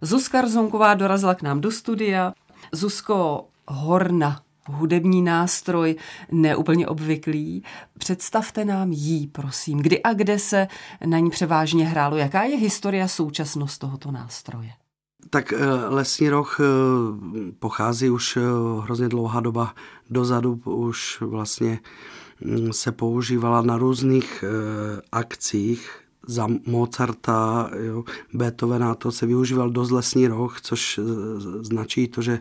Zuzka Rzonková dorazila k nám do studia. Zuzko, horna, hudební nástroj, neúplně obvyklý. Představte nám jí, prosím. Kdy a kde se na ní převážně hrálo? Jaká je historie současnost tohoto nástroje? Tak eh, lesní roh eh, pochází už eh, hrozně dlouhá doba dozadu, už vlastně mm, se používala na různých akcích za Mozarta, jo, Beethovena, to se využíval dost lesní roh, což značí to, že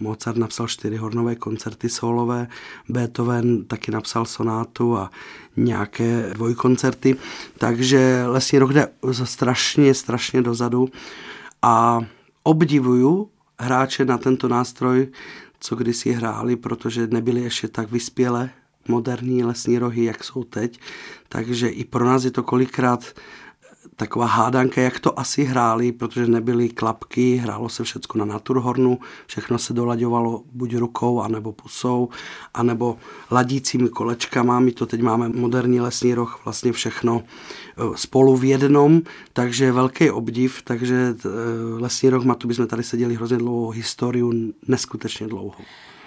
Mozart napsal čtyři hornové koncerty solové, Beethoven taky napsal sonátu a nějaké dvojkoncerty, takže lesní roh jde strašně, strašně dozadu. A obdivuju hráče na tento nástroj, co kdysi hráli, protože nebyli ještě tak vyspělé moderní lesní rohy, jak jsou teď. Takže i pro nás je to kolikrát taková hádanka, jak to asi hráli, protože nebyly klapky, hrálo se všechno na naturhornu, všechno se dolaďovalo buď rukou, anebo pusou, anebo ladícími kolečkama. My to teď máme moderní lesní roh, vlastně všechno eh, spolu v jednom, takže velký obdiv, takže eh, lesní roh, tu bychom tady seděli hrozně dlouho, historiu neskutečně dlouho.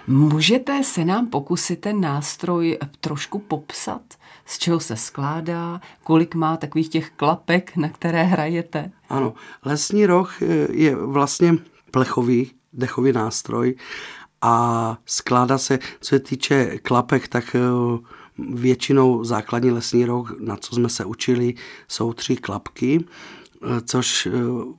Můžete se nám pokusit ten nástroj trošku popsat? Z čeho se skládá? Kolik má takových těch klapek, na které hrajete? Ano, lesní roh je vlastně plechový, dechový nástroj a skládá se, co se týče klapek, tak eh, většinou základní lesní roh, na co jsme se učili, jsou tři klapky což eh,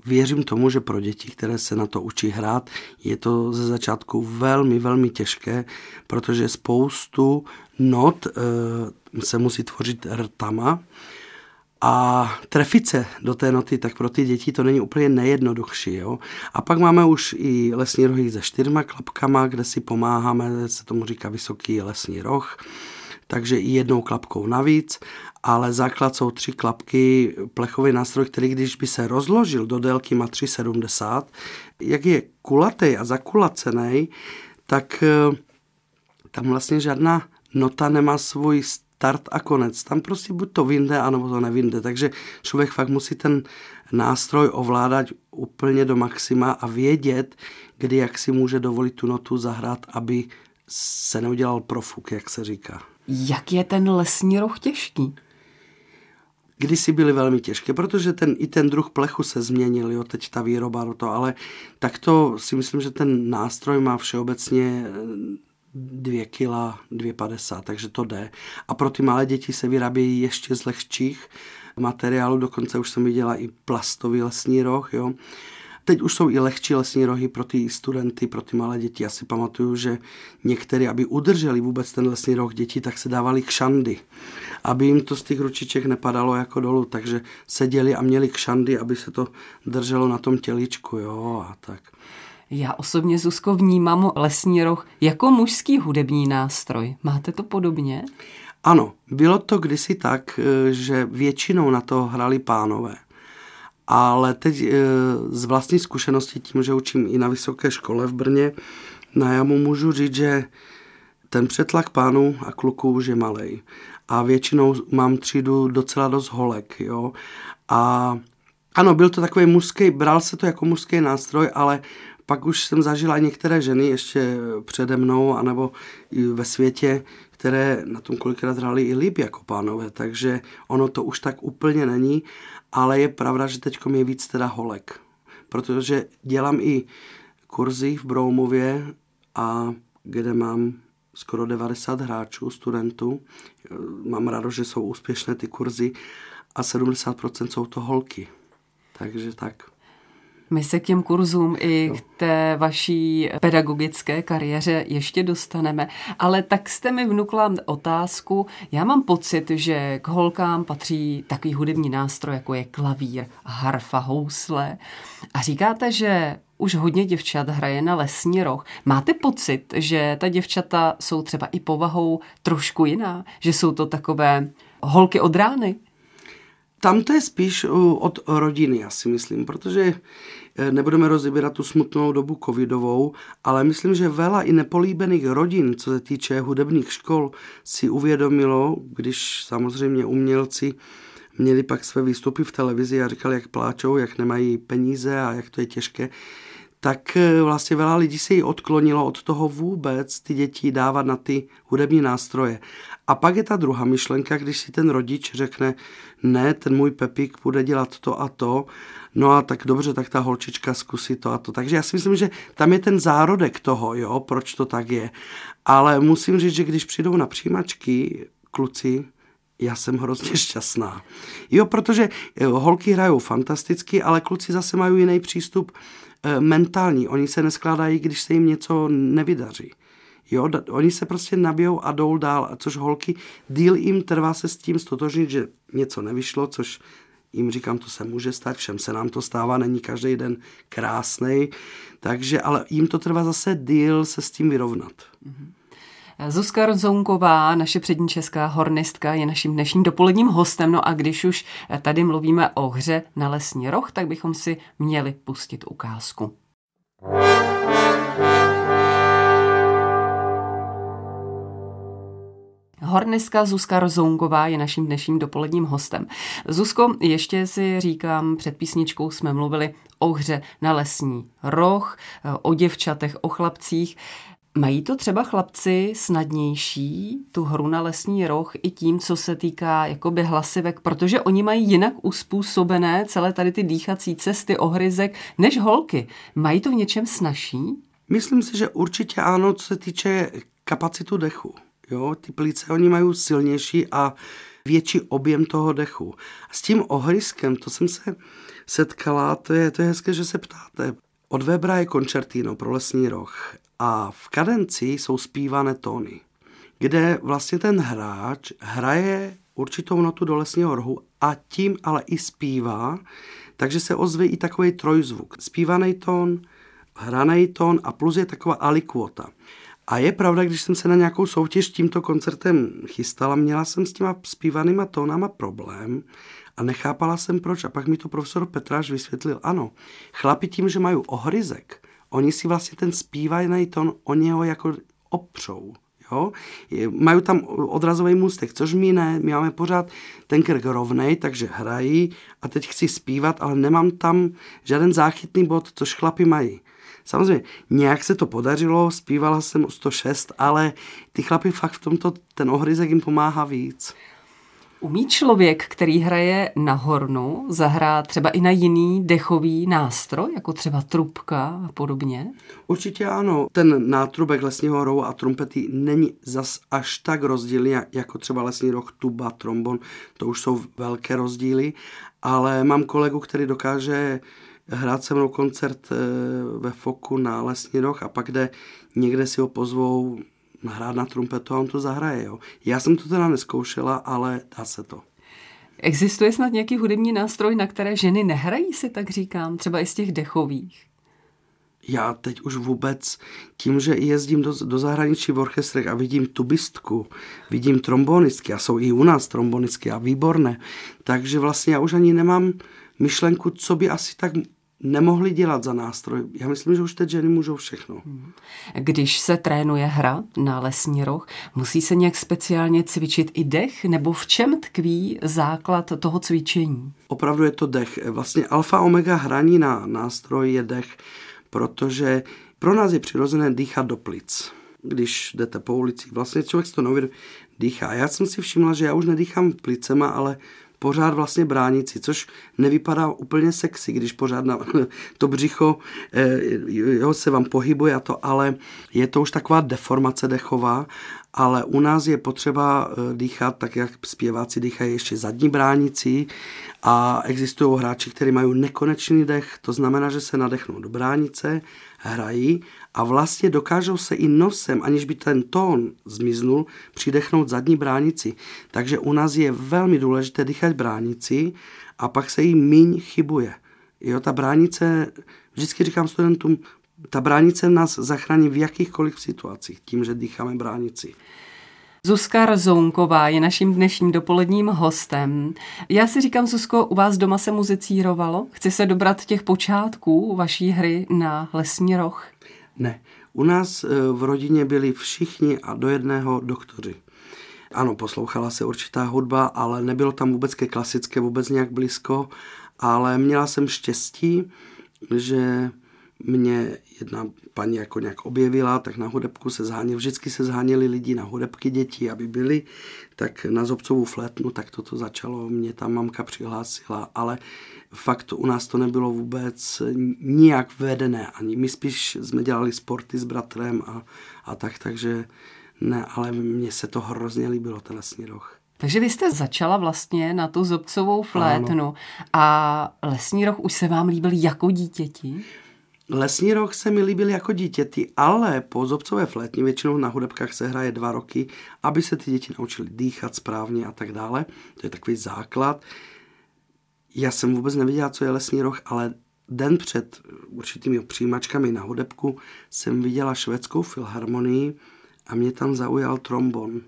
věřím tomu, že pro děti, které se na to učí hrát, je to ze začátku velmi, velmi těžké, protože spoustu not eh, se musí tvořit rtama a trefit se do té noty, tak pro ty děti to není úplně nejjednoduchší. Jo? A pak máme už i lesní rohy se čtyřma klapkama, kde si pomáháme, se tomu říká vysoký lesní roh takže i jednou klapkou navíc, ale základ jsou tři klapky, plechový nástroj, který když by se rozložil do délky má 3,70, jak je kulatý a zakulacený, tak eh, tam vlastně žádná nota nemá svůj start a konec. Tam prostě buď to vynde, anebo to nevinde. Takže člověk fakt musí ten nástroj ovládat úplně do maxima a vědět, kdy jak si může dovolit tu notu zahrát, aby se neudělal profuk, jak se říká. Jak je ten lesní roh těžký? Kdysi byly velmi těžké, protože ten, i ten druh plechu se změnil, jo, teď ta výroba do toho, ale tak to si myslím, že ten nástroj má všeobecně eh, dvě kila, dvě padesát, takže to jde. A pro ty malé děti se vyrábějí ještě z lehčích materiálů, dokonce už jsem viděla i plastový lesní roh, jo. Teď už jsou i lehčí lesní rohy pro ty studenty, pro ty malé děti. Já si pamatuju, že některé, aby udrželi vůbec ten lesní roh děti, tak se dávali kšandy, aby jim to z těch ručiček nepadalo jako dolů, takže seděli a měli kšandy, aby se to drželo na tom těličku, jo, a tak. Já osobně, Zuzko, vnímám lesní roh jako mužský hudební nástroj. Máte to podobně? Ano, bylo to kdysi tak, eh, že většinou na to hrali pánové. Ale teď e, z vlastní zkušenosti, tím, že učím i na vysoké škole v Brně, na jamu můžu říct, že ten přetlak pánů a kluků už je malej. A většinou mám třídu docela dost holek, jo. A ano, byl to takový mužský, bral se to jako mužský nástroj, ale pak už jsem zažila některé ženy ještě přede mnou, anebo i ve světě, které na tom kolikrát hrály i líp jako pánové, takže ono to už tak úplně není ale je pravda, že teď je víc teda holek, protože dělám i kurzy v Broumově a kde mám skoro 90 hráčů, studentů. Mám rádo, že jsou úspěšné ty kurzy a 70% jsou to holky. Takže tak. My se k těm kurzům i k té vaší pedagogické kariéře ještě dostaneme, ale tak jste mi vnukla otázku. Já mám pocit, že k holkám patří takový hudební nástroj, jako je klavír, harfa, housle. A říkáte, že už hodně děvčat hraje na lesní roh. Máte pocit, že ta děvčata jsou třeba i povahou trošku jiná? Že jsou to takové holky od rány? Tam to je spíš od rodiny, já si myslím, protože Eh, nebudeme rozebírat tu smutnou dobu covidovou, ale myslím, že vela i nepolíbených rodin, co se týče hudebních škol, si uvědomilo, když samozřejmě umělci měli pak své výstupy v televizi a říkali, jak pláčou, jak nemají peníze a jak to je těžké, tak eh, vlastně veľa lidí se jí odklonilo od toho vůbec ty děti dávat na ty hudební nástroje. A pak je ta druhá myšlenka, když si ten rodič řekne, ne, ten můj Pepík bude dělat to a to, no a tak dobře, tak ta holčička zkusí to a to. Takže já si myslím, že tam je ten zárodek toho, jo, proč to tak je. Ale musím říct, že když přijdou na přijímačky kluci, já jsem hrozně šťastná. Jo, protože eh, holky hrajou fantasticky, ale kluci zase mají jiný přístup mentální. Oni se neskládají, když se jim něco nevydaří. Jo, oni se prostě nabijou a jdou dál, což holky, díl jim trvá se s tím stotožnit, že něco nevyšlo, což jim říkám, to se může stát, všem se nám to stává, není každý den krásný, takže, ale jim to trvá zase díl se s tím vyrovnat. Mm-hmm. Zuzka Rozounková, naše přední česká hornistka, je naším dnešním dopoledním hostem. No a když už tady mluvíme o hře na lesní roh, tak bychom si měli pustit ukázku. Hornistka Zuzka Rozounková je naším dnešním dopoledním hostem. Zuzko, ještě si říkám, před písničkou jsme mluvili o hře na lesní roh, o děvčatech, o chlapcích. Mají to třeba chlapci snadnější, tu hru na lesní roh, i tím, co se týká jakoby hlasivek, protože oni mají jinak uspůsobené celé tady ty dýchací cesty, ohryzek, než holky. Mají to v něčem snažší? Myslím si, že určitě ano, co se týče kapacitu dechu. Jo, ty plíce oni mají silnější a větší objem toho dechu. A s tím ohryzkem, to jsem se setkala, to je, to je hezké, že se ptáte. Od Webra je koncertino pro lesní roh a v kadenci jsou zpívané tóny, kde vlastně ten hráč hraje určitou notu do lesního rohu a tím ale i zpívá, takže se ozve i takový trojzvuk. Zpívaný tón, hraný tón a plus je taková alikvota. A je pravda, když jsem se na nějakou soutěž tímto koncertem chystala, měla jsem s těma zpívanýma tónama problém a nechápala jsem proč. A pak mi to profesor Petráš vysvětlil, ano, chlapi tím, že mají ohryzek, oni si vlastně ten zpívaný tón o něho jako opřou. Jo? Mají tam odrazový můstek, což my ne, my máme pořád ten krk rovnej, takže hrají a teď chci zpívat, ale nemám tam žádný záchytný bod, což chlapi mají. Samozřejmě, nějak se to podařilo, zpívala jsem 106, ale ty chlapy fakt v tomto, ten ohryzek jim pomáhá víc. Umí člověk, který hraje na hornu, zahrát třeba i na jiný dechový nástroj, jako třeba trubka a podobně? Určitě ano. Ten nátrubek lesního rohu a trumpety není zas až tak rozdílný, jako třeba lesní roh, tuba, trombon. To už jsou velké rozdíly, ale mám kolegu, který dokáže hrát se mnou koncert eh, ve Foku na Lesní roh a pak jde někde si ho pozvou hrát na trumpetu a on to zahraje. Jo. Já jsem to teda neskoušela, ale dá se to. Existuje snad nějaký hudební nástroj, na které ženy nehrají, si tak říkám, třeba i z těch dechových? Já teď už vůbec tím, že jezdím do, do zahraničí v orchestrech a vidím tubistku, vidím trombonistky a jsou i u nás trombonistky a výborné, takže vlastně já už ani nemám myšlenku, co by asi tak nemohli dělat za nástroj. Já myslím, že už teď ženy můžou všechno. Když se trénuje hra na lesní roh, musí se nějak speciálně cvičit i dech, nebo v čem tkví základ toho cvičení? Opravdu je to dech. Vlastně alfa omega hraní na nástroj je dech, protože pro nás je přirozené dýchat do plic. Když jdete po ulici, vlastně člověk si to neuvědomí, dýchá. Já jsem si všimla, že já už nedýchám plicema, ale pořád vlastně bránici, což nevypadá úplně sexy, když pořád na to břicho eh, jo, se vám pohybuje a to, ale je to už taková deformace dechová, ale u nás je potřeba eh, dýchat tak, jak zpěváci dýchají ještě zadní bránici a existují hráči, kteří mají nekonečný dech, to znamená, že se nadechnou do bránice, hrají a vlastně dokážou se i nosem, aniž by ten tón zmiznul, přidechnout zadní bránici. Takže u nás je velmi důležité dýchat bránici a pak se jí míň chybuje. Jo, ta bránice, vždycky říkám studentům, ta bránice nás zachrání v jakýchkoliv situacích, tím, že dýcháme bránici. Zuzka Rzounková je naším dnešním dopoledním hostem. Já si říkám, Zuzko, u vás doma se muzicírovalo? Chci se dobrat těch počátků vaší hry na lesní roh? Ne. U nás eh, v rodině byli všichni a do jedného doktoři. Ano, poslouchala se určitá hudba, ale nebylo tam vůbec ke klasické vůbec nějak blízko, ale měla jsem štěstí, že mě jedna paní jako nějak objevila, tak na hudebku se zháněli, vždycky se zháněli lidi na hudebky děti, aby byli, tak na Zobcovou flétnu, tak toto začalo, mě tam mamka přihlásila, ale fakt u nás to nebylo vůbec nijak vedené, ani my spíš jsme dělali sporty s bratrem a, a tak, takže ne, ale mně se to hrozně líbilo, ten lesní roh. Takže vy jste začala vlastně na tu zobcovou flétnu ano. a lesní roh už se vám líbil jako dítěti? Lesní roh se mi líbil jako dítěti, ale po zobcové flétně většinou na hudebkách se hraje dva roky, aby se ty děti naučili dýchat správně a tak dále. To je takový základ. Já jsem vůbec nevěděla, co je lesní roh, ale den před určitými přijímačkami na hudebku jsem viděla švédskou filharmonii a mě tam zaujal trombon.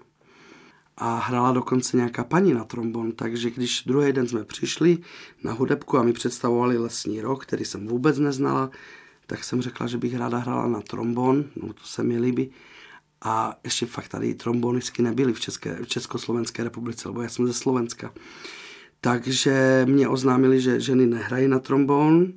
A hrála dokonce nějaká paní na trombon, takže když druhý den jsme přišli na hudebku a mi představovali lesní rok, který jsem vůbec neznala, tak jsem řekla, že bych ráda hrála na trombon, no to se mi líbí. A ještě fakt tady trombonistky nebyly v, České, v Československé republice, lebo já jsem ze Slovenska. Takže mě oznámili, že ženy nehrají na trombon.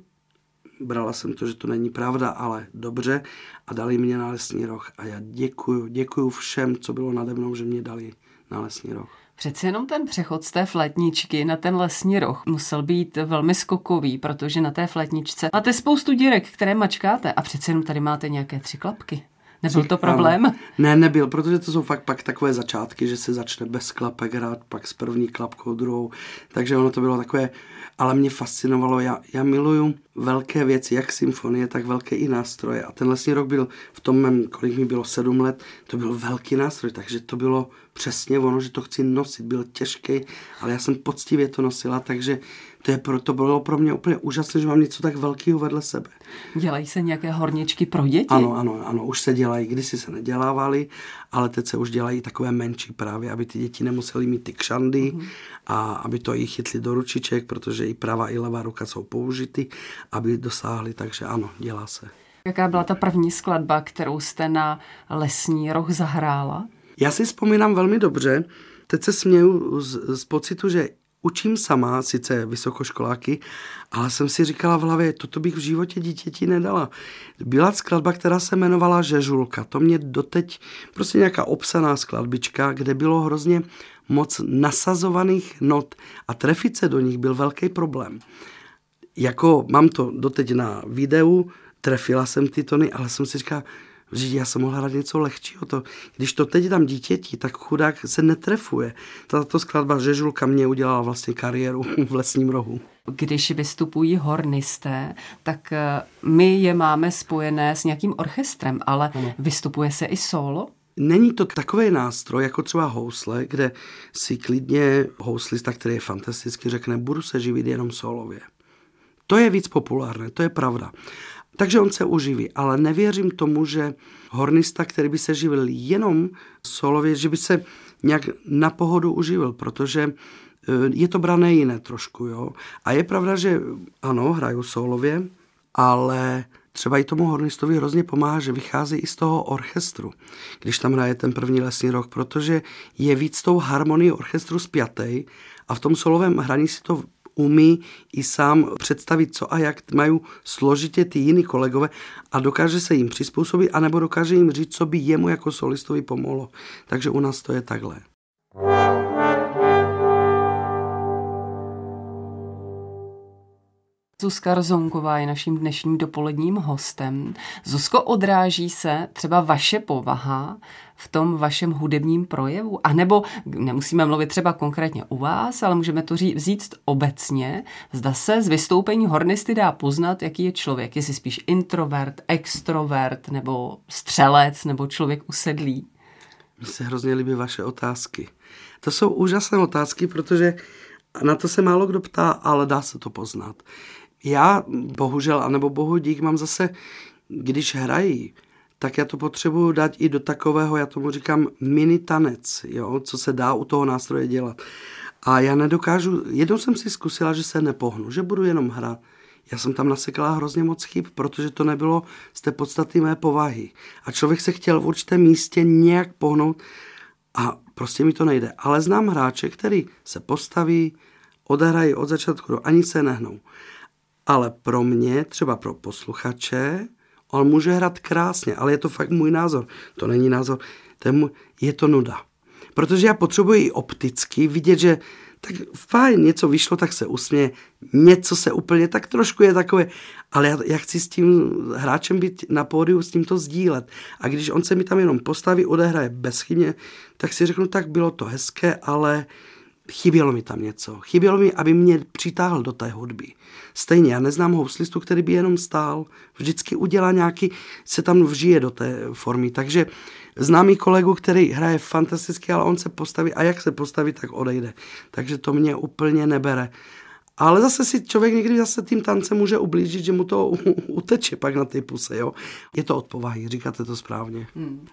Brala jsem to, že to není pravda, ale dobře. A dali mě na lesní roh. A já děkuju, děkuju všem, co bylo nade mnou, že mě dali na lesní roh. Přece jenom ten přechod z té flétničky na ten lesní roh musel být velmi skokový, protože na té flétničce máte spoustu dírek, které mačkáte a přece jenom tady máte nějaké tři klapky. Nebyl to problém? Ne, nebyl, protože to jsou fakt pak takové začátky, že se začne bez klapek hrát, pak s první klapkou, druhou. Takže ono to bylo takové, ale mě fascinovalo, já, já miluju velké věci, jak symfonie, tak velké i nástroje. A ten lesní rok byl v tom mém, kolik mi bylo, sedm let, to byl velký nástroj, takže to bylo přesně ono, že to chci nosit. Byl těžký, ale já jsem poctivě to nosila, takže to, je pro, to bylo pro mě úplně úžasné, že mám něco tak velkého vedle sebe. Dělají se nějaké horničky pro děti? Ano, ano, ano, už se dělají, kdysi se nedělávaly, ale teď se už dělají takové menší právě, aby ty děti nemusely mít ty kšandy mm-hmm. a aby to i chytli do ručiček, protože i pravá i levá ruka jsou použity, aby dosáhli, takže ano, dělá se. Jaká byla ta první skladba, kterou jste na lesní roh zahrála? Já si vzpomínám velmi dobře, teď se směju z, z pocitu, že učím sama, sice vysokoškoláky, ale jsem si říkala v hlavě, toto bych v životě dítěti nedala. Byla skladba, která se jmenovala Žežulka. To mě doteď, prostě nějaká obsaná skladbička, kde bylo hrozně moc nasazovaných not a trefit se do nich byl velký problém. Jako mám to doteď na videu, trefila jsem ty tony, ale jsem si říkala, že já jsem mohl hrát něco lehčího. To, když to teď dám dítěti, tak chudák se netrefuje. Tato skladba Žežulka mě udělala vlastně kariéru v lesním rohu. Když vystupují hornisté, tak eh, my je máme spojené s nějakým orchestrem, ale ano. vystupuje se i solo? Není to takový nástroj, jako třeba housle, kde si klidně houslista, který je fantasticky, řekne, budu se živit jenom solově. To je víc populárné, to je pravda. Takže on se uživí, ale nevěřím tomu, že hornista, který by se živil jenom solově, že by se nějak na pohodu uživil, protože e, je to brané jiné trošku, jo. A je pravda, že ano, hraju solově, ale třeba i tomu hornistovi hrozně pomáhá, že vychází i z toho orchestru, když tam hraje ten první lesní rok, protože je víc tou harmonii orchestru spjatej a v tom solovém hraní si to umí i sám představit, co a jak mají složitě ty jiní kolegové a dokáže se jim přizpůsobit, anebo dokáže jim říct, co by jemu jako solistovi pomohlo. Takže u nás to je takhle. Zuzka Rozonková je naším dnešním dopoledním hostem. Zuzko, odráží se třeba vaše povaha v tom vašem hudebním projevu? A nebo nemusíme mluvit třeba konkrétně u vás, ale můžeme to říct obecně. Zda se z vystoupení hornisty dá poznat, jaký je člověk. Jestli spíš introvert, extrovert, nebo střelec, nebo člověk usedlý. Mně se hrozně líbí vaše otázky. To jsou úžasné otázky, protože na to se málo kdo ptá, ale dá se to poznat já bohužel, anebo bohu dík, mám zase, když hrají, tak já to potřebuju dát i do takového, já tomu říkám mini tanec, jo, co se dá u toho nástroje dělat. A já nedokážu, jednou jsem si zkusila, že se nepohnu, že budu jenom hrát. Já jsem tam nasekala hrozně moc chyb, protože to nebylo z té podstaty mé povahy. A člověk se chtěl v určitém místě nějak pohnout a prostě mi to nejde. Ale znám hráče, který se postaví, odehrají od začátku do ani se nehnou. Ale pro mě, třeba pro posluchače, on může hrát krásně, ale je to fakt můj názor. To není názor, to je, můj, je to nuda. Protože já potřebuji opticky vidět, že tak fajn, něco vyšlo, tak se usměje, něco se úplně, tak trošku je takové, ale já, já chci s tím hráčem být na pódiu, s tím to sdílet. A když on se mi tam jenom postaví, odehraje bezchybně, tak si řeknu, tak bylo to hezké, ale chybělo mi tam něco. Chybělo mi, aby mě přitáhl do té hudby. Stejně, já neznám houslistu, který by jenom stál. Vždycky udělá nějaký, se tam vžije do té formy. Takže známý kolegu, který hraje fantasticky, ale on se postaví a jak se postaví, tak odejde. Takže to mě úplně nebere. Ale zase si člověk někdy zase tím tancem může ublížit, že mu to uteče pak na ty puse. Jo? Je to od povahy, říkáte to správně. Hmm.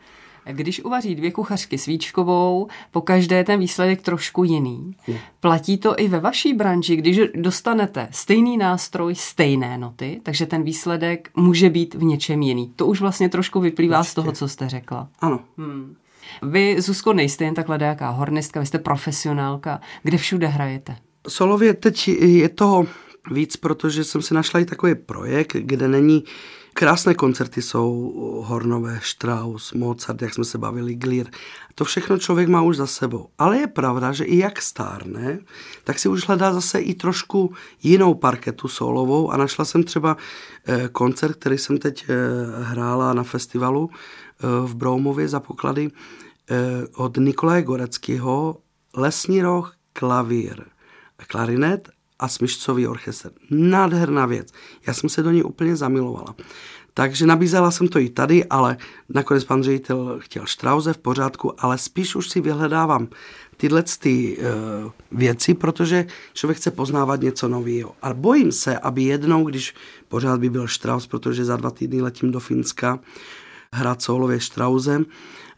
Když uvaří dvě kuchařky svíčkovou, po každé ten výsledek trošku jiný. Je. Platí to i ve vaší branži, když dostanete stejný nástroj, stejné noty, takže ten výsledek může být v něčem jiný. To už vlastně trošku vyplývá Určitě. z toho, co jste řekla. Ano. Hmm. Vy, Zuzko, nejste jen takhle jaká hornistka, vy jste profesionálka. Kde všude hrajete? Solově teď je toho víc, protože jsem si našla i takový projekt, kde není Krásné koncerty jsou Hornové, Strauss, Mozart, jak jsme se bavili, Glier. To všechno člověk má už za sebou. Ale je pravda, že i jak stárne, tak si už hledá zase i trošku jinou parketu solovou a našla jsem třeba eh, koncert, který jsem teď eh, hrála na festivalu eh, v Broumově za poklady od Nikolaje Goreckého Lesní roh, klavír, klarinet a smyšcový orchestr. Nádherná věc. Já jsem se do ní úplně zamilovala. Takže nabízela jsem to i tady, ale nakonec pan ředitel chtěl Štrauze v pořádku, ale spíš už si vyhledávám tyhle ty, uh, věci, protože člověk chce poznávat něco nového. A bojím se, aby jednou, když pořád by byl Strauss, protože za dva týdny letím do Finska hrát solově Štrauzem,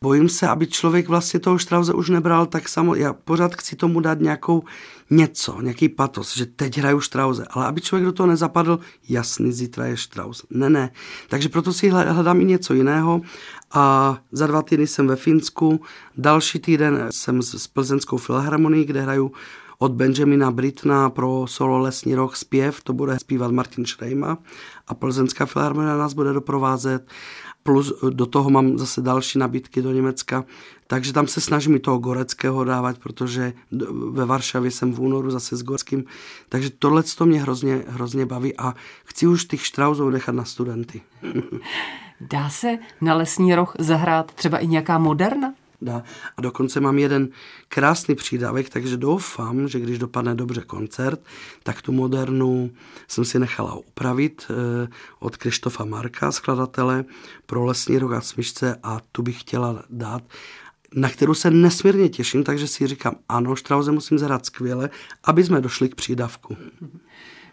bojím se, aby člověk vlastně toho Strauze už nebral tak samo. Já pořád chci tomu dát nějakou něco, nějaký patos, že teď hraju Strauze, ale aby člověk do toho nezapadl, jasný, zítra je Strauss. Ne, ne. Takže proto si hledám i něco jiného a za dva týdny jsem ve Finsku, další týden jsem s Plzenskou filharmonií, kde hraju od Benjamina Britna pro solo Lesní roh zpěv, to bude zpívat Martin Šrejma a Plzenská filharmonie nás bude doprovázet plus do toho mám zase další nabídky do Německa, takže tam se snažím i toho Goreckého dávat, protože ve Varšavě jsem v únoru zase s Goreckým, takže tohle to mě hrozně, hrozně baví a chci už těch Štrauzů nechat na studenty. Dá se na lesní roh zahrát třeba i nějaká moderna? Dá. A dokonce mám jeden krásný přídavek, takže doufám, že když dopadne dobře koncert, tak tu modernu jsem si nechala upravit eh, od Krištofa Marka, skladatele, pro lesní roh a smyčce a tu bych chtěla dát na kterou se nesmírně těším, takže si říkám, ano, Štrauze musím zahrát skvěle, aby jsme došli k přídavku.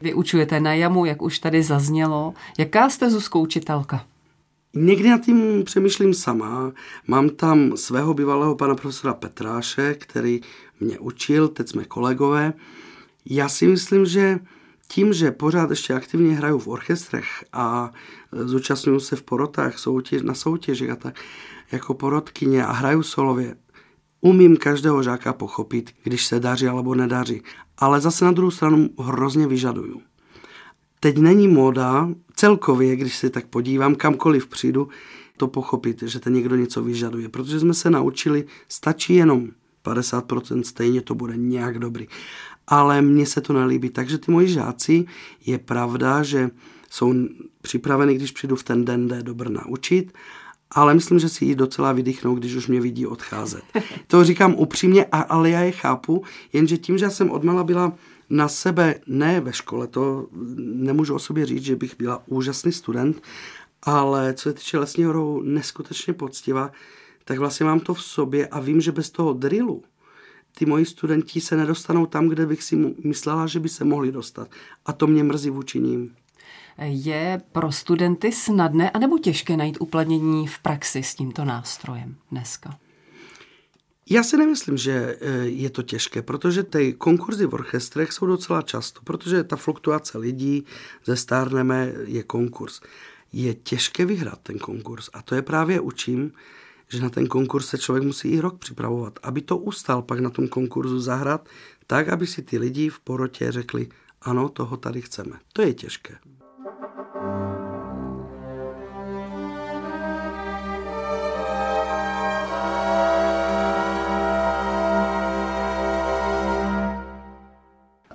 Vyučujete na jamu, jak už tady zaznělo. Jaká jste Zuzko učitelka? Někdy nad tím přemýšlím sama. Mám tam svého bývalého pana profesora Petráše, který mě učil, teď jsme kolegové. Já si myslím, že tím, že pořád ještě aktivně hraju v orchestrech a zúčastňuju se v porotách soutěž, na soutěžích a tak jako porotkyně a hraju solově, umím každého žáka pochopit, když se daří alebo nedaří. Ale zase na druhou stranu hrozně vyžaduju. Teď není móda celkově, když se tak podívám, kamkoliv přijdu, to pochopit, že ten někdo něco vyžaduje. Protože jsme se naučili, stačí jenom 50%, stejně to bude nějak dobrý. Ale mně se to nelíbí. Takže ty moji žáci, je pravda, že jsou připraveni, když přijdu v ten den jde do Brna učit, ale myslím, že si ji docela vydýchnou, když už mě vidí odcházet. To říkám upřímně, ale já je chápu, jenže tím, že jsem odmala byla na sebe, ne ve škole, to nemůžu o sobě říct, že bych byla úžasný student, ale co se týče lesního rohu, neskutečně poctivá, tak vlastně mám to v sobě a vím, že bez toho drillu ty moji studenti se nedostanou tam, kde bych si myslela, že by se mohli dostat. A to mě mrzí vůči ním. Je pro studenty snadné anebo těžké najít uplatnění v praxi s tímto nástrojem dneska? Já si nemyslím, že e, je to těžké, protože ty konkurzy v orchestrech jsou docela často, protože ta fluktuace lidí, ze stárneme, je konkurs. Je těžké vyhrát ten konkurs a to je právě učím, že na ten konkurs se člověk musí i rok připravovat, aby to ustal pak na tom konkurzu zahrát, tak, aby si ty lidi v porotě řekli, ano, toho tady chceme. To je těžké.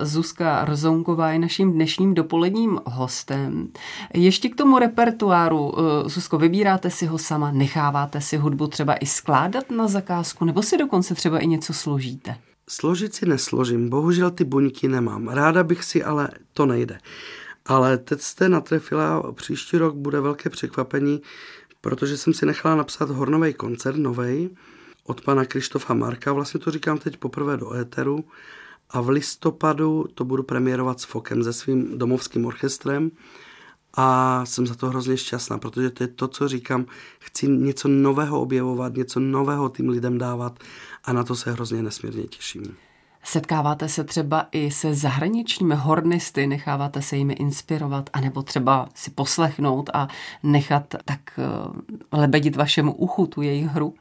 Zuzka Rozounková je naším dnešním dopoledním hostem. Ještě k tomu repertoáru, eh, Zuzko, vybíráte si ho sama, necháváte si hudbu třeba i skládat na zakázku, nebo si dokonce třeba i něco složíte? Složit si nesložím, bohužel ty buňky nemám. Ráda bych si, ale to nejde. Ale teď jste natrefila, příští rok bude velké překvapení, protože jsem si nechala napsat hornový koncert, novej, od pana Krištofa Marka, vlastně to říkám teď poprvé do éteru, a v listopadu to budu premiérovat s Fokem, se svým domovským orchestrem a jsem za to hrozně šťastná, protože to je to, co říkám, chci něco nového objevovat, něco nového tím lidem dávat a na to se hrozně nesmírně těším. Setkáváte se třeba i se zahraničními hornisty, necháváte se jimi inspirovat, anebo třeba si poslechnout a nechat tak eh, lebedit vašemu uchu tu jejich hru?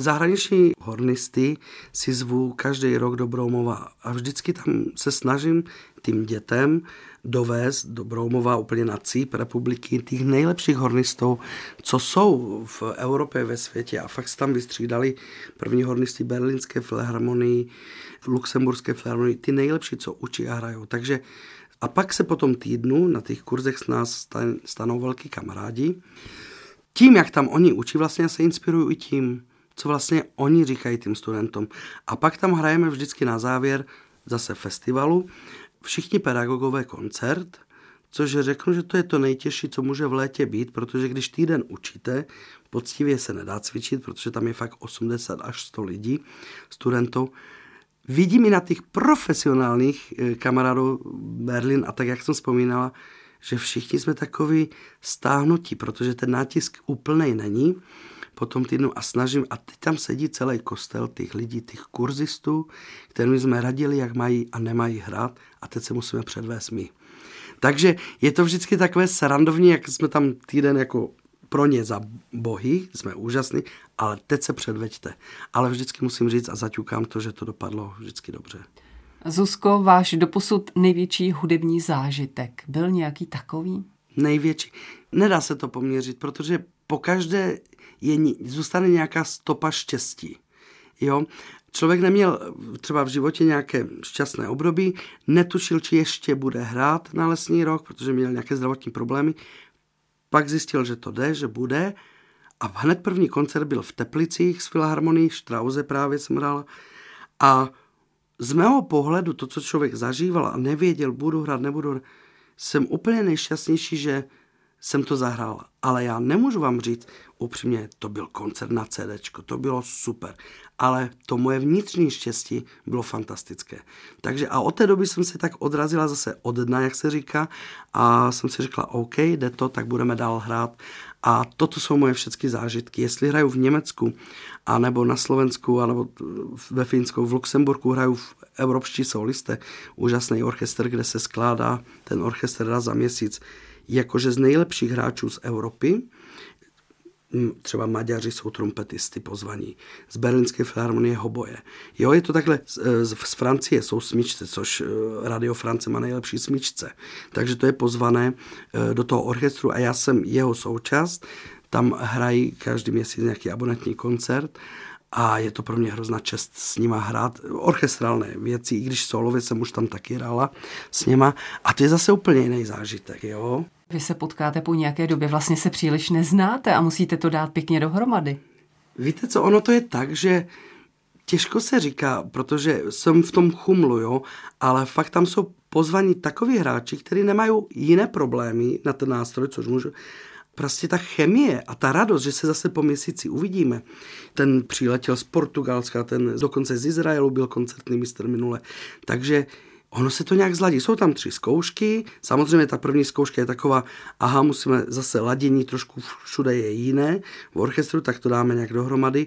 Zahraniční hornisty si zvu každý rok do Broumova a vždycky tam se snažím tím dětem dovést do Broumova úplně na cíp republiky těch nejlepších hornistů, co jsou v Evropě, ve světě. A fakt se tam vystřídali první hornisty Berlínské filharmonii, Luxemburské filharmonii, ty nejlepší, co učí a hrajou. Takže a pak se po tom týdnu na těch kurzech s nás stanou velký kamarádi. Tím, jak tam oni učí, vlastně se inspirují i tím, co vlastně oni říkají tím studentům. A pak tam hrajeme vždycky na závěr zase festivalu. Všichni pedagogové koncert, což řeknu, že to je to nejtěžší, co může v létě být, protože když týden učíte, poctivě se nedá cvičit, protože tam je fakt 80 až 100 lidí, studentů, vidím i na těch profesionálních eh, kamarádů Berlin a tak, jak jsem vzpomínala, že všichni jsme takový stáhnutí, protože ten nátisk úplnej není po tom týdnu a snažím, a teď tam sedí celý kostel těch lidí, těch kurzistů, kterým jsme radili, jak mají a nemají hrát a teď se musíme předvést my. Takže je to vždycky takové srandovní, jak jsme tam týden jako pro ně za bohy, jsme úžasní, ale teď se předveďte. Ale vždycky musím říct a zaťukám to, že to dopadlo vždycky dobře. Zuzko, váš doposud největší hudební zážitek byl nějaký takový? Největší. Nedá se to poměřit, protože po každé je, zůstane nějaká stopa štěstí. Jo? Člověk neměl třeba v životě nějaké šťastné období, netušil, či ještě bude hrát na lesní rok, protože měl nějaké zdravotní problémy. Pak zjistil, že to jde, že bude. A hned první koncert byl v Teplicích s Filharmonií, Štrauze právě jsem hrál. A z mého pohledu, to, co člověk zažíval a nevěděl, budu hrát, nebudu jsem úplně nejšťastnější, že jsem to zahrál. Ale já nemůžu vám říct upřímně, to byl koncert na CD, to bylo super. Ale to moje vnitřní štěstí bylo fantastické. Takže a od té doby jsem se tak odrazila zase od dna, jak se říká, a jsem si řekla, OK, jde to, tak budeme dál hrát. A toto jsou moje všechny zážitky. Jestli hraju v Německu, anebo na Slovensku, anebo ve Finsku, v Luxemburku hraju v Evropští solisté, úžasný orchestr, kde se skládá ten orchestr raz za měsíc jakože z nejlepších hráčů z Evropy, třeba Maďaři jsou trompetisty pozvaní, z Berlínské filharmonie hoboje. Jo, je to takhle, z, z Francie jsou smyčce, což eh, Radio France má nejlepší smyčce. Takže to je pozvané eh, do toho orchestru a já jsem jeho součást. Tam hrají každý měsíc nějaký abonentní koncert a je to pro mě hrozná čest s nima hrát orchestrálné věci, i když solově jsem už tam taky hrála s nima a to je zase úplně jiný zážitek, jo. Vy se potkáte po nějaké době, vlastně se příliš neznáte a musíte to dát pěkně dohromady. Víte co, ono to je tak, že těžko se říká, protože jsem v tom chumlu, jo, ale fakt tam jsou pozvaní takoví hráči, kteří nemají jiné problémy na ten nástroj, což můžu, prostě ta chemie a ta radost, že se zase po měsíci uvidíme. Ten přiletěl z Portugalska, ten dokonce z Izraelu byl koncertní mistr minule. Takže ono se to nějak zladí. Jsou tam tři zkoušky, samozřejmě ta první zkouška je taková, aha, musíme zase ladění, trošku všude je jiné v orchestru, tak to dáme nějak dohromady.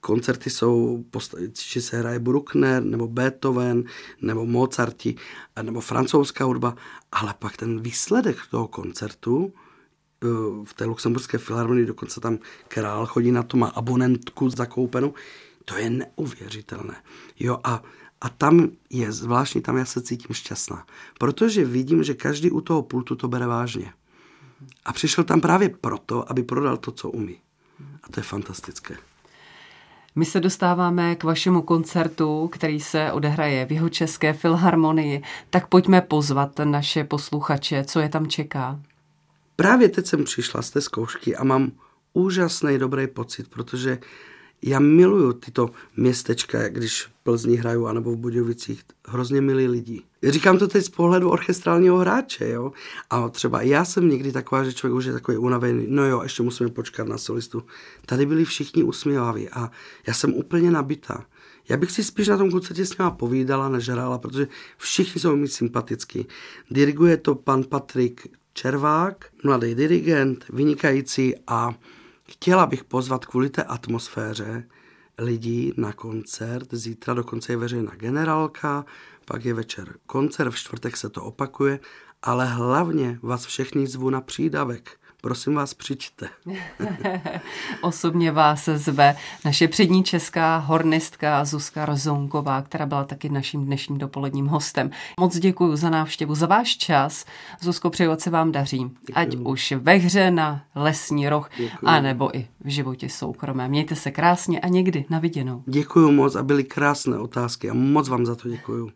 Koncerty jsou, či se hraje Bruckner, nebo Beethoven, nebo Mozarti, nebo francouzská hudba, ale pak ten výsledek toho koncertu v té luxemburské filharmonii, dokonce tam král chodí na to, má abonentku zakoupenou. To je neuvěřitelné. Jo, a, a tam je zvláštní, tam já se cítím šťastná. Protože vidím, že každý u toho pultu to bere vážně. A přišel tam právě proto, aby prodal to, co umí. A to je fantastické. My se dostáváme k vašemu koncertu, který se odehraje v jeho české filharmonii. Tak pojďme pozvat naše posluchače, co je tam čeká. Právě teď jsem přišla z té zkoušky a mám úžasný dobrý pocit, protože já miluju tyto městečka, když v Plzni hraju, anebo v Budějovicích, hrozně milí lidi. Říkám to teď z pohledu orchestrálního hráče, jo. A třeba já jsem někdy taková, že člověk už je takový unavený, no jo, ještě musíme počkat na solistu. Tady byli všichni usmívaví a já jsem úplně nabitá. Já bych si spíš na tom koncertě s nima povídala, než hrála, protože všichni jsou mi sympatický. Diriguje to pan Patrik Červák, mladý dirigent, vynikající a chtěla bych pozvat kvůli té atmosféře lidí na koncert. Zítra dokonce je veřejná generálka, pak je večer koncert, v čtvrtek se to opakuje, ale hlavně vás všechny zvu na přídavek. Prosím vás, přijďte. Osobně vás zve naše přední česká hornistka Zuzka Rozonková, která byla taky naším dnešním dopoledním hostem. Moc děkuji za návštěvu, za váš čas. Zuzko, přeju, se vám daří. Děkuji. Ať už ve hře na lesní roh, anebo i v životě soukromé. Mějte se krásně a někdy na viděnou. Děkuji moc a byly krásné otázky a moc vám za to děkuji.